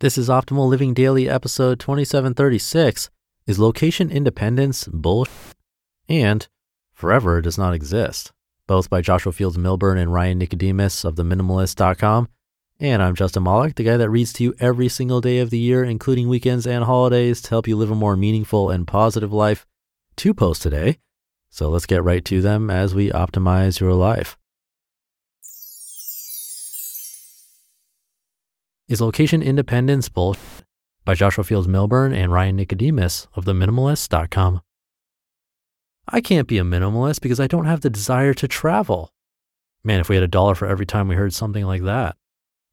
This is Optimal Living Daily, episode 2736. Is location independence bullshit? And forever does not exist. Both by Joshua Fields Millburn and Ryan Nicodemus of theminimalist.com. And I'm Justin Malik, the guy that reads to you every single day of the year, including weekends and holidays, to help you live a more meaningful and positive life. Two posts today. So let's get right to them as we optimize your life. Is Location Independence Bullshit? by Joshua Fields Millburn and Ryan Nicodemus of theminimalist.com. I can't be a minimalist because I don't have the desire to travel. Man, if we had a dollar for every time we heard something like that.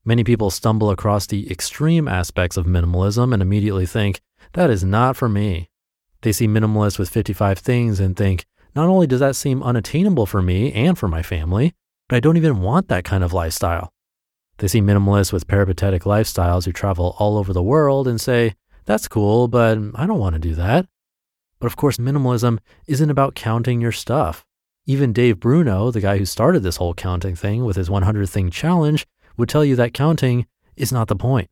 Many people stumble across the extreme aspects of minimalism and immediately think, that is not for me. They see minimalists with 55 things and think, not only does that seem unattainable for me and for my family, but I don't even want that kind of lifestyle. They see minimalists with peripatetic lifestyles who travel all over the world and say, that's cool, but I don't want to do that. But of course, minimalism isn't about counting your stuff. Even Dave Bruno, the guy who started this whole counting thing with his 100 thing challenge, would tell you that counting is not the point.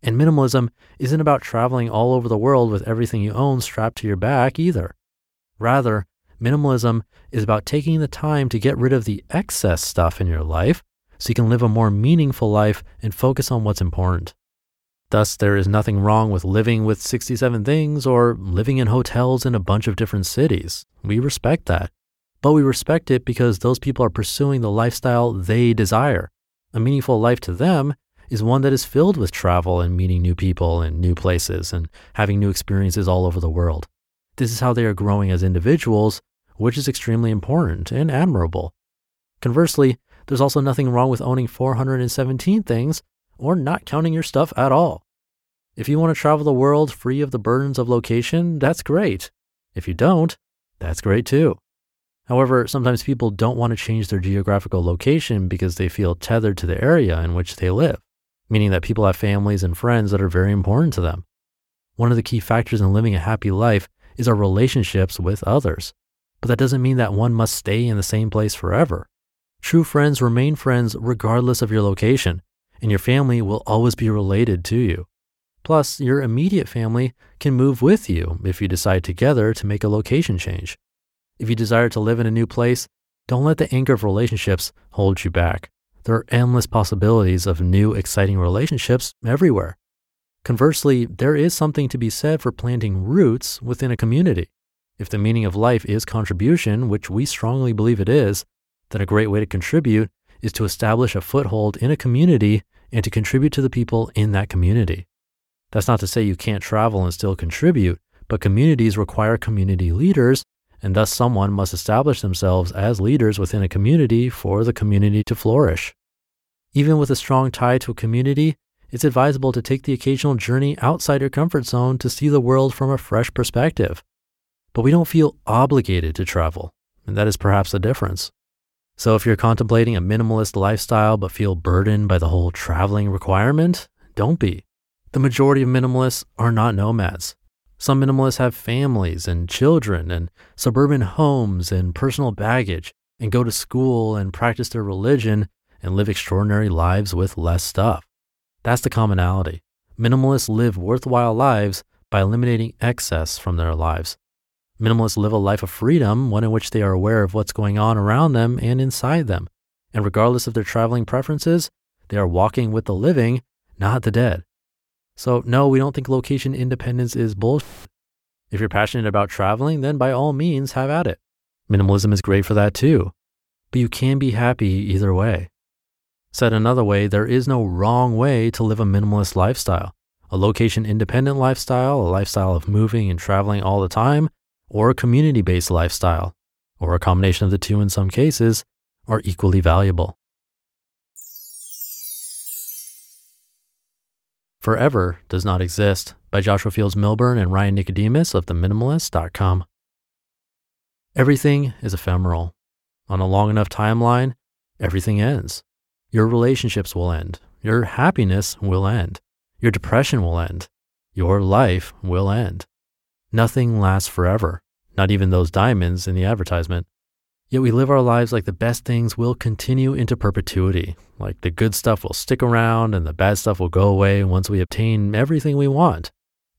And minimalism isn't about traveling all over the world with everything you own strapped to your back either. Rather, minimalism is about taking the time to get rid of the excess stuff in your life so you can live a more meaningful life and focus on what's important. Thus, there is nothing wrong with living with 67 things or living in hotels in a bunch of different cities. We respect that. But we respect it because those people are pursuing the lifestyle they desire. A meaningful life to them is one that is filled with travel and meeting new people and new places and having new experiences all over the world. This is how they are growing as individuals, which is extremely important and admirable. Conversely, there's also nothing wrong with owning 417 things or not counting your stuff at all. If you want to travel the world free of the burdens of location, that's great. If you don't, that's great too. However, sometimes people don't want to change their geographical location because they feel tethered to the area in which they live, meaning that people have families and friends that are very important to them. One of the key factors in living a happy life is our relationships with others. But that doesn't mean that one must stay in the same place forever. True friends remain friends regardless of your location, and your family will always be related to you. Plus, your immediate family can move with you if you decide together to make a location change. If you desire to live in a new place, don't let the anchor of relationships hold you back. There are endless possibilities of new, exciting relationships everywhere. Conversely, there is something to be said for planting roots within a community. If the meaning of life is contribution, which we strongly believe it is, then a great way to contribute is to establish a foothold in a community and to contribute to the people in that community. That's not to say you can't travel and still contribute, but communities require community leaders, and thus someone must establish themselves as leaders within a community for the community to flourish. Even with a strong tie to a community, it's advisable to take the occasional journey outside your comfort zone to see the world from a fresh perspective. But we don't feel obligated to travel, and that is perhaps the difference. So if you're contemplating a minimalist lifestyle but feel burdened by the whole traveling requirement, don't be. The majority of minimalists are not nomads. Some minimalists have families and children and suburban homes and personal baggage and go to school and practice their religion and live extraordinary lives with less stuff. That's the commonality. Minimalists live worthwhile lives by eliminating excess from their lives. Minimalists live a life of freedom, one in which they are aware of what's going on around them and inside them. And regardless of their traveling preferences, they are walking with the living, not the dead. So, no, we don't think location independence is bullshit. If you're passionate about traveling, then by all means have at it. Minimalism is great for that too. But you can be happy either way. Said another way, there is no wrong way to live a minimalist lifestyle. A location independent lifestyle, a lifestyle of moving and traveling all the time, or a community based lifestyle, or a combination of the two in some cases, are equally valuable. Forever Does Not Exist by Joshua Fields Millburn and Ryan Nicodemus of theminimalist.com. Everything is ephemeral. On a long enough timeline, everything ends. Your relationships will end. Your happiness will end. Your depression will end. Your life will end. Nothing lasts forever, not even those diamonds in the advertisement. Yet we live our lives like the best things will continue into perpetuity, like the good stuff will stick around and the bad stuff will go away once we obtain everything we want.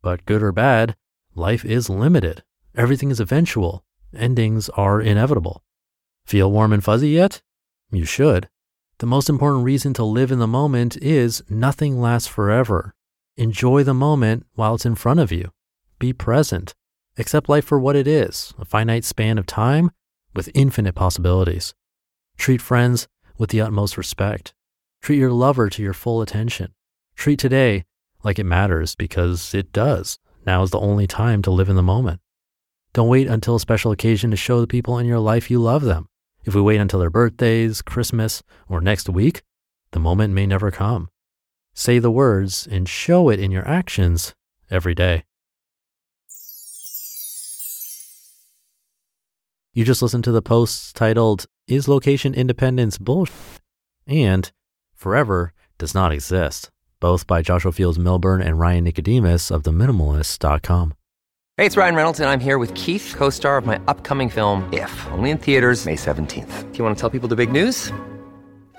But good or bad, life is limited. Everything is eventual. Endings are inevitable. Feel warm and fuzzy yet? You should. The most important reason to live in the moment is nothing lasts forever. Enjoy the moment while it's in front of you. Be present. Accept life for what it is a finite span of time with infinite possibilities. Treat friends with the utmost respect. Treat your lover to your full attention. Treat today like it matters because it does. Now is the only time to live in the moment. Don't wait until a special occasion to show the people in your life you love them. If we wait until their birthdays, Christmas, or next week, the moment may never come. Say the words and show it in your actions every day. You just listened to the posts titled, Is Location Independence Bullshit? and Forever Does Not Exist, both by Joshua Fields Millburn and Ryan Nicodemus of TheMinimalist.com. Hey, it's Ryan Reynolds, and I'm here with Keith, co star of my upcoming film, If, only in theaters, May 17th. Do you want to tell people the big news?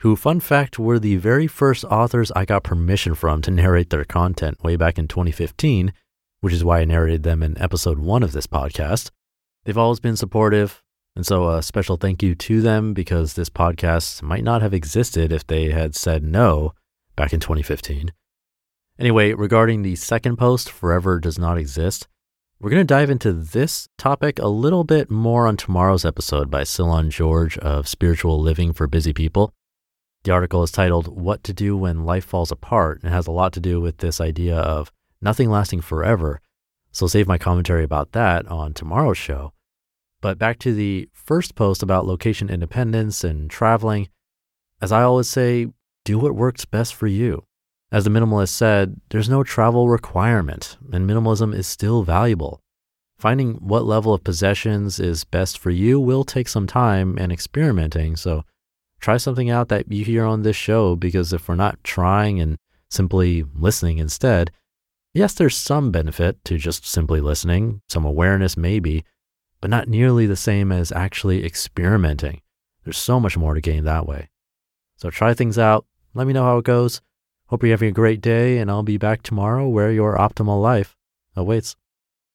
who, fun fact, were the very first authors I got permission from to narrate their content way back in 2015, which is why I narrated them in episode one of this podcast. They've always been supportive, and so a special thank you to them because this podcast might not have existed if they had said no back in 2015. Anyway, regarding the second post, Forever Does Not Exist, we're going to dive into this topic a little bit more on tomorrow's episode by Cylon George of Spiritual Living for Busy People. The article is titled What to Do When Life Falls Apart and has a lot to do with this idea of nothing lasting forever. So save my commentary about that on tomorrow's show. But back to the first post about location independence and traveling. As I always say, do what works best for you. As the minimalist said, there's no travel requirement, and minimalism is still valuable. Finding what level of possessions is best for you will take some time and experimenting, so try something out that you hear on this show because if we're not trying and simply listening instead, yes, there's some benefit to just simply listening, some awareness maybe, but not nearly the same as actually experimenting. There's so much more to gain that way. So try things out. Let me know how it goes. Hope you're having a great day, and I'll be back tomorrow where your optimal life awaits.